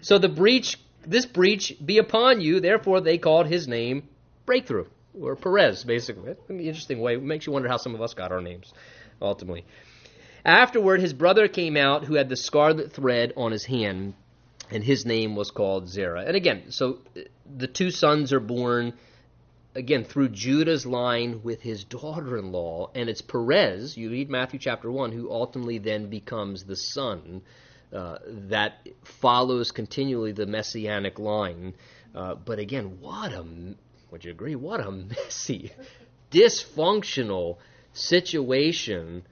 So the breach, this breach be upon you. Therefore, they called his name Breakthrough, or Perez, basically. In an interesting way. It makes you wonder how some of us got our names, ultimately. Afterward, his brother came out who had the scarlet thread on his hand, and his name was called Zerah. And again, so the two sons are born again through Judah's line with his daughter-in-law, and it's Perez. You read Matthew chapter one, who ultimately then becomes the son uh, that follows continually the messianic line. Uh, but again, what a would you agree? What a <laughs> messy, dysfunctional situation.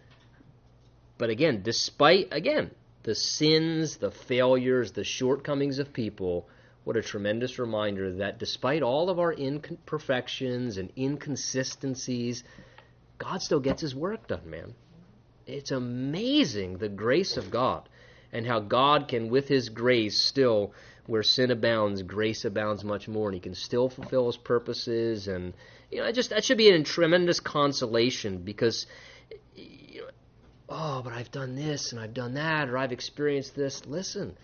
But again, despite again the sins, the failures, the shortcomings of people, what a tremendous reminder that despite all of our imperfections and inconsistencies, God still gets his work done, man. It's amazing the grace of God and how God can, with his grace, still, where sin abounds, grace abounds much more, and he can still fulfill his purposes. And, you know, I just, that should be a tremendous consolation because, you know, oh, but I've done this and I've done that, or I've experienced this. Listen,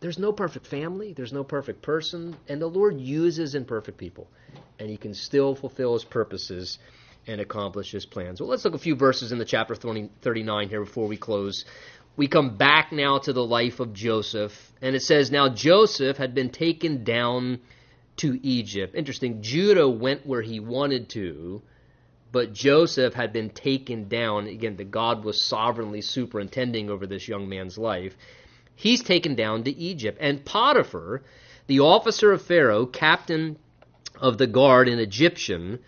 there's no perfect family, there's no perfect person, and the Lord uses imperfect people, and He can still fulfill His purposes and accomplish His plans. Well, let's look a few verses in the chapter 30, 39 here before we close. We come back now to the life of Joseph, and it says, Now Joseph had been taken down to Egypt. Interesting, Judah went where he wanted to, but Joseph had been taken down. Again, the God was sovereignly superintending over this young man's life he's taken down to Egypt. And Potiphar, the officer of Pharaoh, captain of the guard, an Egyptian,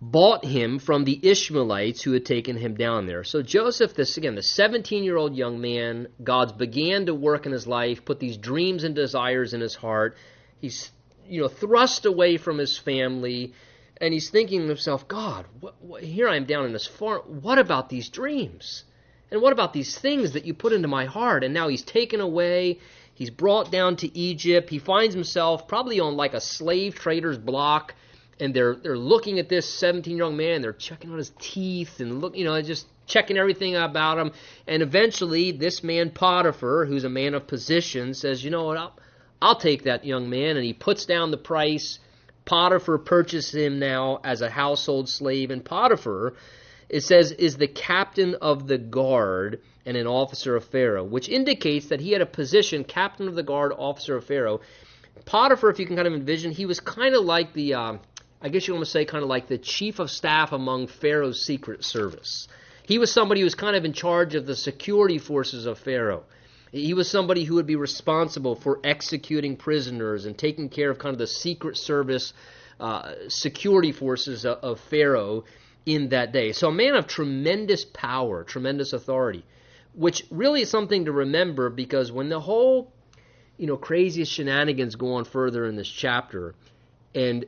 bought him from the Ishmaelites who had taken him down there. So Joseph, this again, the 17 year old young man, God's began to work in his life, put these dreams and desires in his heart. He's you know thrust away from his family, and he's thinking to himself, God, what, what, here I am down in this farm. What about these dreams? And what about these things that you put into my heart? And now he's taken away. He's brought down to Egypt. He finds himself probably on like a slave trader's block. And they're they're looking at this 17 year old man. They're checking on his teeth and look, you know, just checking everything about him. And eventually, this man Potiphar, who's a man of position, says, "You know what? I'll, I'll take that young man." And he puts down the price. Potiphar purchases him now as a household slave, and Potiphar it says, is the captain of the guard and an officer of Pharaoh, which indicates that he had a position, captain of the guard, officer of Pharaoh. Potiphar, if you can kind of envision, he was kind of like the, uh, I guess you want to say, kind of like the chief of staff among Pharaoh's secret service. He was somebody who was kind of in charge of the security forces of Pharaoh. He was somebody who would be responsible for executing prisoners and taking care of kind of the secret service uh, security forces of, of Pharaoh in that day. So a man of tremendous power, tremendous authority, which really is something to remember because when the whole, you know, craziest shenanigans go on further in this chapter, and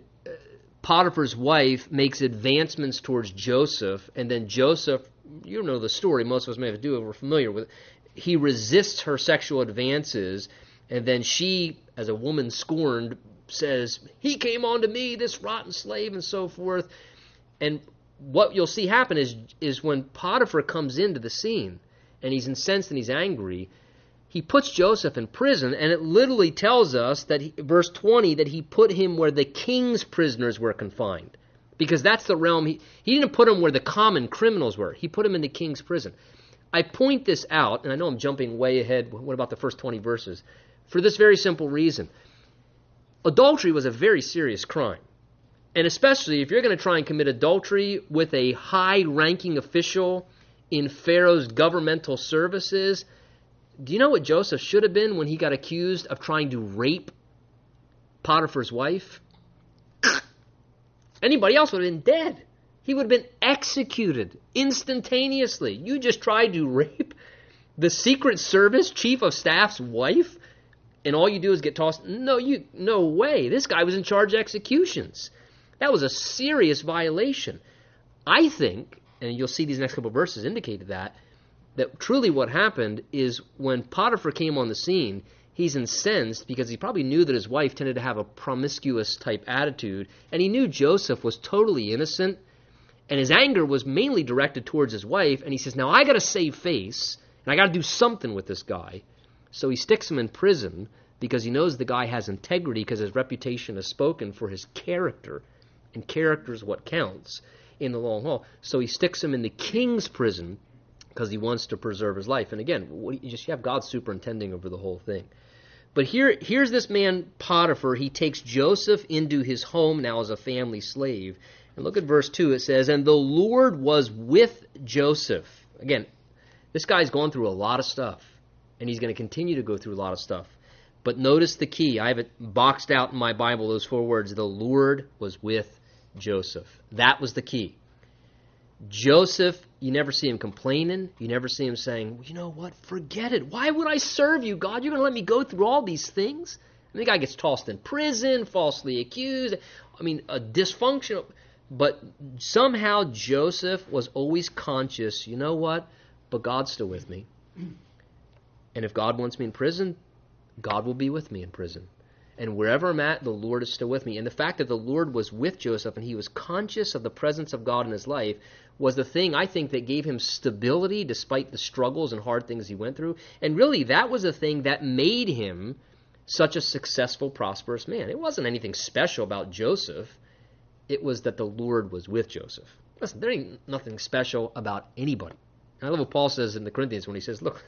Potiphar's wife makes advancements towards Joseph, and then Joseph, you know the story, most of us may have to do it, we're familiar with it. He resists her sexual advances, and then she, as a woman scorned, says, He came on to me, this rotten slave, and so forth. And what you'll see happen is is when Potiphar comes into the scene and he's incensed and he's angry, he puts Joseph in prison, and it literally tells us that he, verse 20 that he put him where the king's prisoners were confined, because that's the realm he he didn't put him where the common criminals were. He put him in the king's prison. I point this out, and I know I'm jumping way ahead. What about the first 20 verses? For this very simple reason. Adultery was a very serious crime. And especially if you're going to try and commit adultery with a high ranking official in Pharaoh's governmental services, do you know what Joseph should have been when he got accused of trying to rape Potiphar's wife? <coughs> Anybody else would have been dead. He would have been executed instantaneously. You just tried to rape the Secret Service chief of staff's wife, and all you do is get tossed. No, you no way. This guy was in charge of executions. That was a serious violation. I think, and you'll see these next couple verses indicated that, that truly what happened is when Potiphar came on the scene, he's incensed because he probably knew that his wife tended to have a promiscuous type attitude, and he knew Joseph was totally innocent, and his anger was mainly directed towards his wife, and he says, Now I got to save face, and I got to do something with this guy. So he sticks him in prison because he knows the guy has integrity because his reputation is spoken for his character, and character is what counts in the long haul. So he sticks him in the king's prison because he wants to preserve his life. And again, you just have God superintending over the whole thing. But here, here's this man Potiphar. He takes Joseph into his home now as a family slave. And look at verse 2. It says, And the Lord was with Joseph. Again, this guy's gone through a lot of stuff. And he's going to continue to go through a lot of stuff. But notice the key. I have it boxed out in my Bible, those four words. The Lord was with Joseph. That was the key. Joseph, you never see him complaining. You never see him saying, you know what, forget it. Why would I serve you, God? You're going to let me go through all these things? And the guy gets tossed in prison, falsely accused. I mean, a dysfunctional. But somehow Joseph was always conscious, you know what? But God's still with me. And if God wants me in prison, God will be with me in prison. And wherever I'm at, the Lord is still with me. And the fact that the Lord was with Joseph and he was conscious of the presence of God in his life was the thing I think that gave him stability despite the struggles and hard things he went through. And really, that was the thing that made him such a successful, prosperous man. It wasn't anything special about Joseph, it was that the Lord was with Joseph. Listen, there ain't nothing special about anybody. And I love what Paul says in the Corinthians when he says, Look,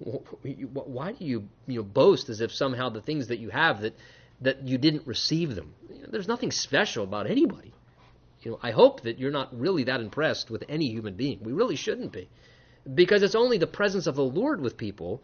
why do you you know boast as if somehow the things that you have that that you didn't receive them? You know, there's nothing special about anybody. You know, I hope that you're not really that impressed with any human being. We really shouldn't be, because it's only the presence of the Lord with people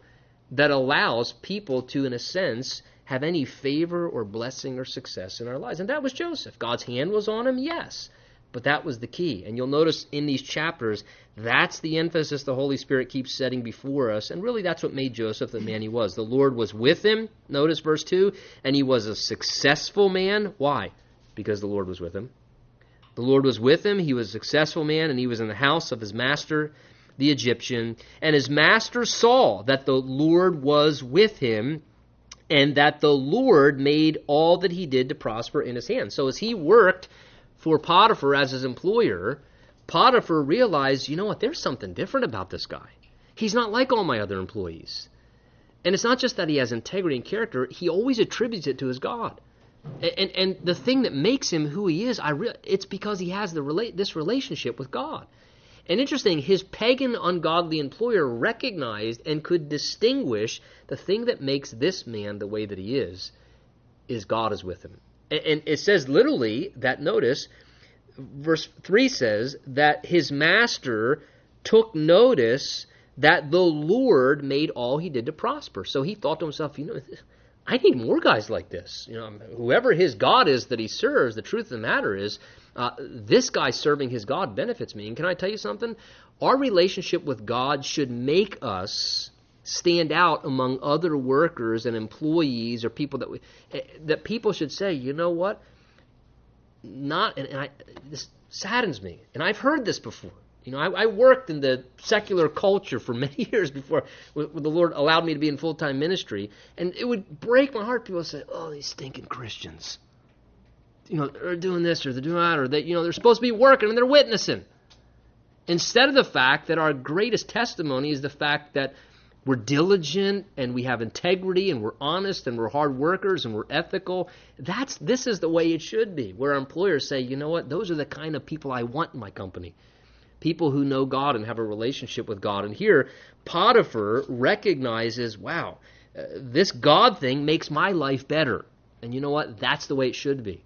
that allows people to, in a sense, have any favor or blessing or success in our lives. And that was Joseph. God's hand was on him, yes. But that was the key. And you'll notice in these chapters, that's the emphasis the Holy Spirit keeps setting before us. And really, that's what made Joseph the man he was. The Lord was with him, notice verse 2, and he was a successful man. Why? Because the Lord was with him. The Lord was with him. He was a successful man, and he was in the house of his master, the Egyptian. And his master saw that the Lord was with him, and that the Lord made all that he did to prosper in his hand. So as he worked, for Potiphar as his employer, Potiphar realized, you know what, there's something different about this guy. He's not like all my other employees. And it's not just that he has integrity and character, he always attributes it to his God. And, and, and the thing that makes him who he is, I re- it's because he has the rela- this relationship with God. And interesting, his pagan, ungodly employer recognized and could distinguish the thing that makes this man the way that he is, is God is with him. And it says literally that, notice, verse 3 says that his master took notice that the Lord made all he did to prosper. So he thought to himself, you know, I need more guys like this. You know, whoever his God is that he serves, the truth of the matter is, uh, this guy serving his God benefits me. And can I tell you something? Our relationship with God should make us stand out among other workers and employees or people that we, eh, that people should say, you know what? Not and, I, this saddens me, and I've heard this before. You know, I, I worked in the secular culture for <laughs> many years before when the Lord allowed me to be in full time ministry, and it would break my heart. People would say, "Oh, these stinking Christians." You know, they're doing this or they're doing that, or that you know, they're supposed to be working and they're witnessing. Instead of the fact that our greatest testimony is the fact that we're diligent and we have integrity and we're honest and we're hard workers and we're ethical. That's this is the way it should be. Where employers say, you know what, those are the kind of people I want in my company. People who know God and have a relationship with God. And here, Potiphar recognizes, wow, uh, this God thing makes my life better. And you know what? That's the way it should be.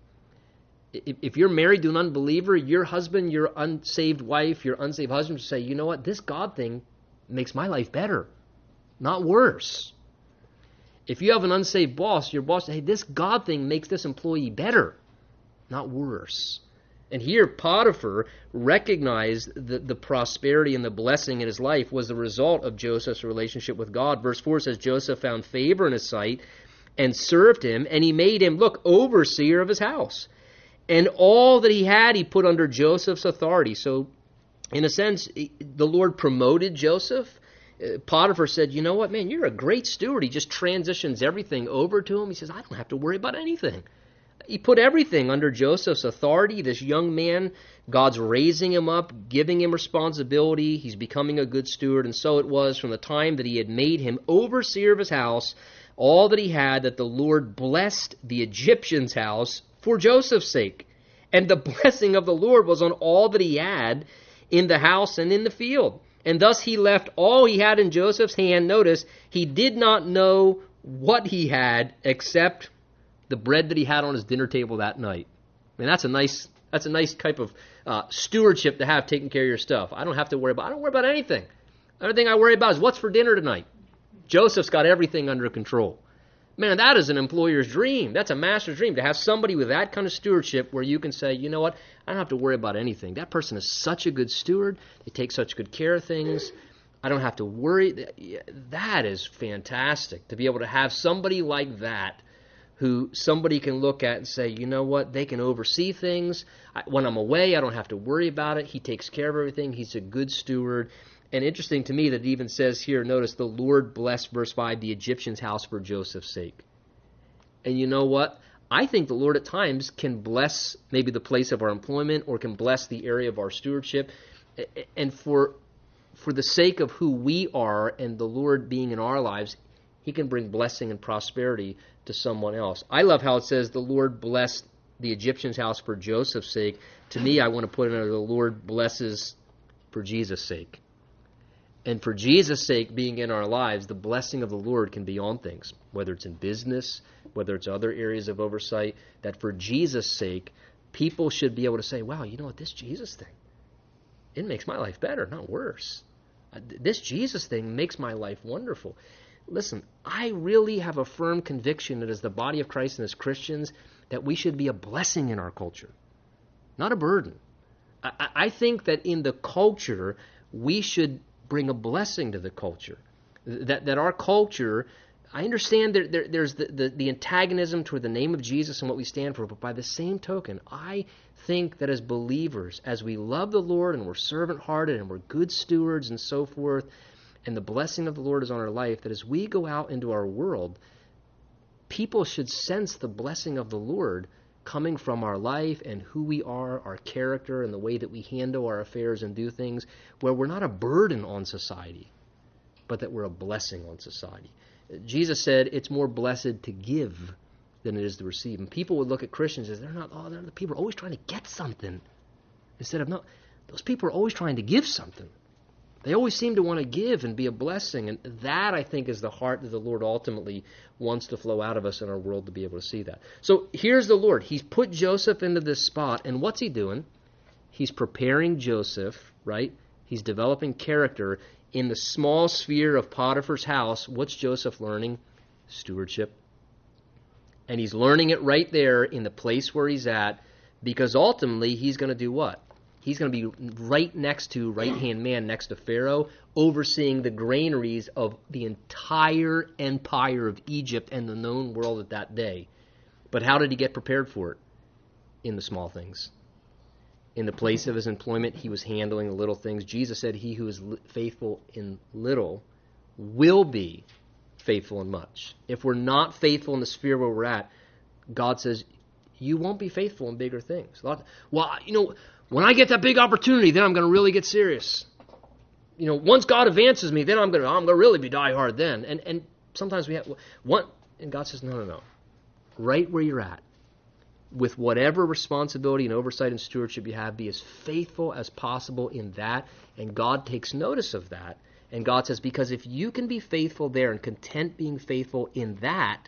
If, if you're married to an unbeliever, your husband, your unsaved wife, your unsaved husband say, you know what? This God thing makes my life better not worse. If you have an unsaved boss, your boss, hey, this God thing makes this employee better, not worse. And here, Potiphar recognized that the prosperity and the blessing in his life was the result of Joseph's relationship with God. Verse 4 says, Joseph found favor in his sight and served him, and he made him, look, overseer of his house. And all that he had, he put under Joseph's authority. So, in a sense, the Lord promoted Joseph. Uh, Potiphar said, You know what, man, you're a great steward. He just transitions everything over to him. He says, I don't have to worry about anything. He put everything under Joseph's authority. This young man, God's raising him up, giving him responsibility. He's becoming a good steward. And so it was from the time that he had made him overseer of his house, all that he had, that the Lord blessed the Egyptian's house for Joseph's sake. And the <laughs> blessing of the Lord was on all that he had in the house and in the field. And thus he left all he had in Joseph's hand. Notice, he did not know what he had except the bread that he had on his dinner table that night. I mean, that's a nice that's a nice type of uh, stewardship to have, taking care of your stuff. I don't have to worry about. I don't worry about anything. Everything I worry about is what's for dinner tonight. Joseph's got everything under control. Man, that is an employer's dream. That's a master's dream to have somebody with that kind of stewardship where you can say, you know what, I don't have to worry about anything. That person is such a good steward. They take such good care of things. I don't have to worry. That is fantastic to be able to have somebody like that who somebody can look at and say, you know what, they can oversee things. When I'm away, I don't have to worry about it. He takes care of everything. He's a good steward. And interesting to me that it even says here, notice the Lord blessed, verse 5, the Egyptian's house for Joseph's sake. And you know what? I think the Lord at times can bless maybe the place of our employment or can bless the area of our stewardship. And for for the sake of who we are and the Lord being in our lives, he can bring blessing and prosperity to someone else. I love how it says the Lord blessed the Egyptian's house for Joseph's sake. To me, I want to put it under the Lord blesses for Jesus' sake. And for Jesus' sake being in our lives, the blessing of the Lord can be on things, whether it's in business, whether it's other areas of oversight, that for Jesus' sake, people should be able to say, wow, you know what, this Jesus thing, it makes my life better, not worse. Uh, this Jesus thing makes my life wonderful listen, I really have a firm conviction that as the body of Christ and as Christians, that we should be a blessing in our culture, not a burden. I, I think that in the culture, we should bring a blessing to the culture. That, that our culture, I understand that there, there's the, the, the antagonism toward the name of Jesus and what we stand for, but by the same token, I think that as believers, as we love the Lord and we're servant hearted and we're good stewards and so forth, and the blessing of the Lord is on our life, that as we go out into our world, people should sense the blessing of the Lord coming from our life and who we are, our character, and the way that we handle our affairs and do things, where we're not a burden on society, but that we're a blessing on society. Jesus said it's more blessed to give than it is to receive. And people would look at Christians as they're not, oh, they're the people are always trying to get something. Instead of, no, those people are always trying to give something. They always seem to want to give and be a blessing. And that, I think, is the heart that the Lord ultimately wants to flow out of us in our world to be able to see that. So here's the Lord. He's put Joseph into this spot. And what's he doing? He's preparing Joseph, right? He's developing character in the small sphere of Potiphar's house. What's Joseph learning? Stewardship. And he's learning it right there in the place where he's at because ultimately he's going to do what? He's going to be right next to right hand man next to Pharaoh, overseeing the granaries of the entire empire of Egypt and the known world at that day. But how did he get prepared for it? In the small things. In the place of his employment, he was handling the little things. Jesus said, He who is faithful in little will be faithful in much. If we're not faithful in the sphere where we're at, God says, You won't be faithful in bigger things. Well, you know, when I get that big opportunity, then I'm going to really get serious. You know, once God advances me, then I'm going to I'm going to really be die hard then. And and sometimes we have one and God says no no no. Right where you're at with whatever responsibility and oversight and stewardship you have, be as faithful as possible in that. And God takes notice of that. And God says, because if you can be faithful there and content being faithful in that,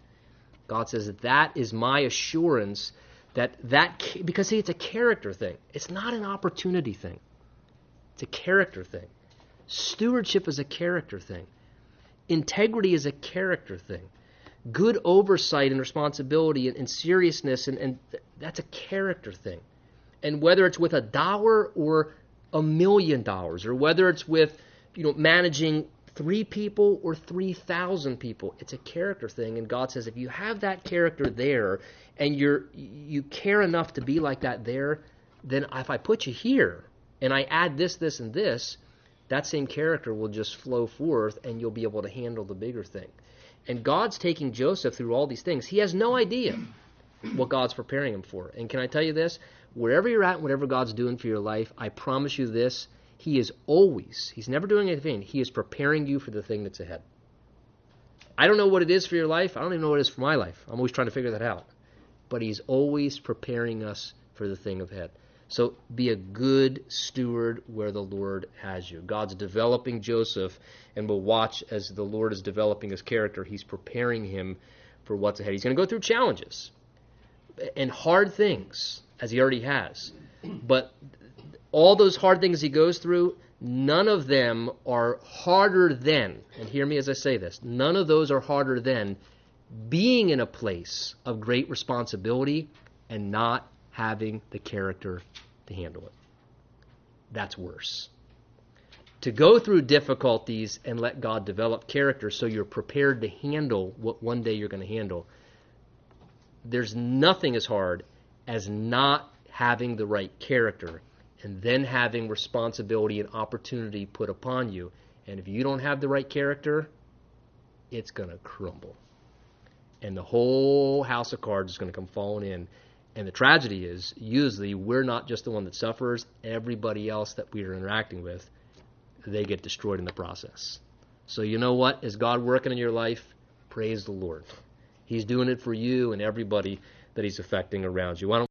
God says that is my assurance that that because see it's a character thing. It's not an opportunity thing. It's a character thing. Stewardship is a character thing. Integrity is a character thing. Good oversight and responsibility and, and seriousness and, and that's a character thing. And whether it's with a dollar or a million dollars, or whether it's with, you know, managing three people or 3,000 people, it's a character thing. And God says, if you have that character there and you're, you care enough to be like that there, then if I put you here and I add this, this, and this, that same character will just flow forth and you'll be able to handle the bigger thing. And God's taking Joseph through all these things. He has no idea what God's preparing him for. And can I tell you this? Wherever you're at, whatever God's doing for your life, I promise you this He is always, He's never doing anything, He is preparing you for the thing that's ahead. I don't know what it is for your life. I don't even know what it is for my life. I'm always trying to figure that out. But He's always preparing us for the thing ahead. So be a good steward where the Lord has you. God's developing Joseph, and we'll watch as the Lord is developing his character. He's preparing him for what's ahead. He's going to go through challenges and hard things, as he already has. But all those hard things he goes through, none of them are harder than, and hear me as I say this, none of those are harder than being in a place of great responsibility and not having the character to handle it. That's worse. To go through difficulties and let God develop character so you're prepared to handle what one day you're going to handle, there's nothing as hard as not having the right character and then having responsibility and opportunity put upon you. And if you don't have the right character, it's going to crumble. And the whole house of cards is going to come falling in. And the tragedy is, usually, we're not just the one that suffers. Everybody else that we are interacting with, they get destroyed in the process. So, you know what? Is God working in your life? Praise the Lord. He's doing it for you and everybody that He's affecting around you.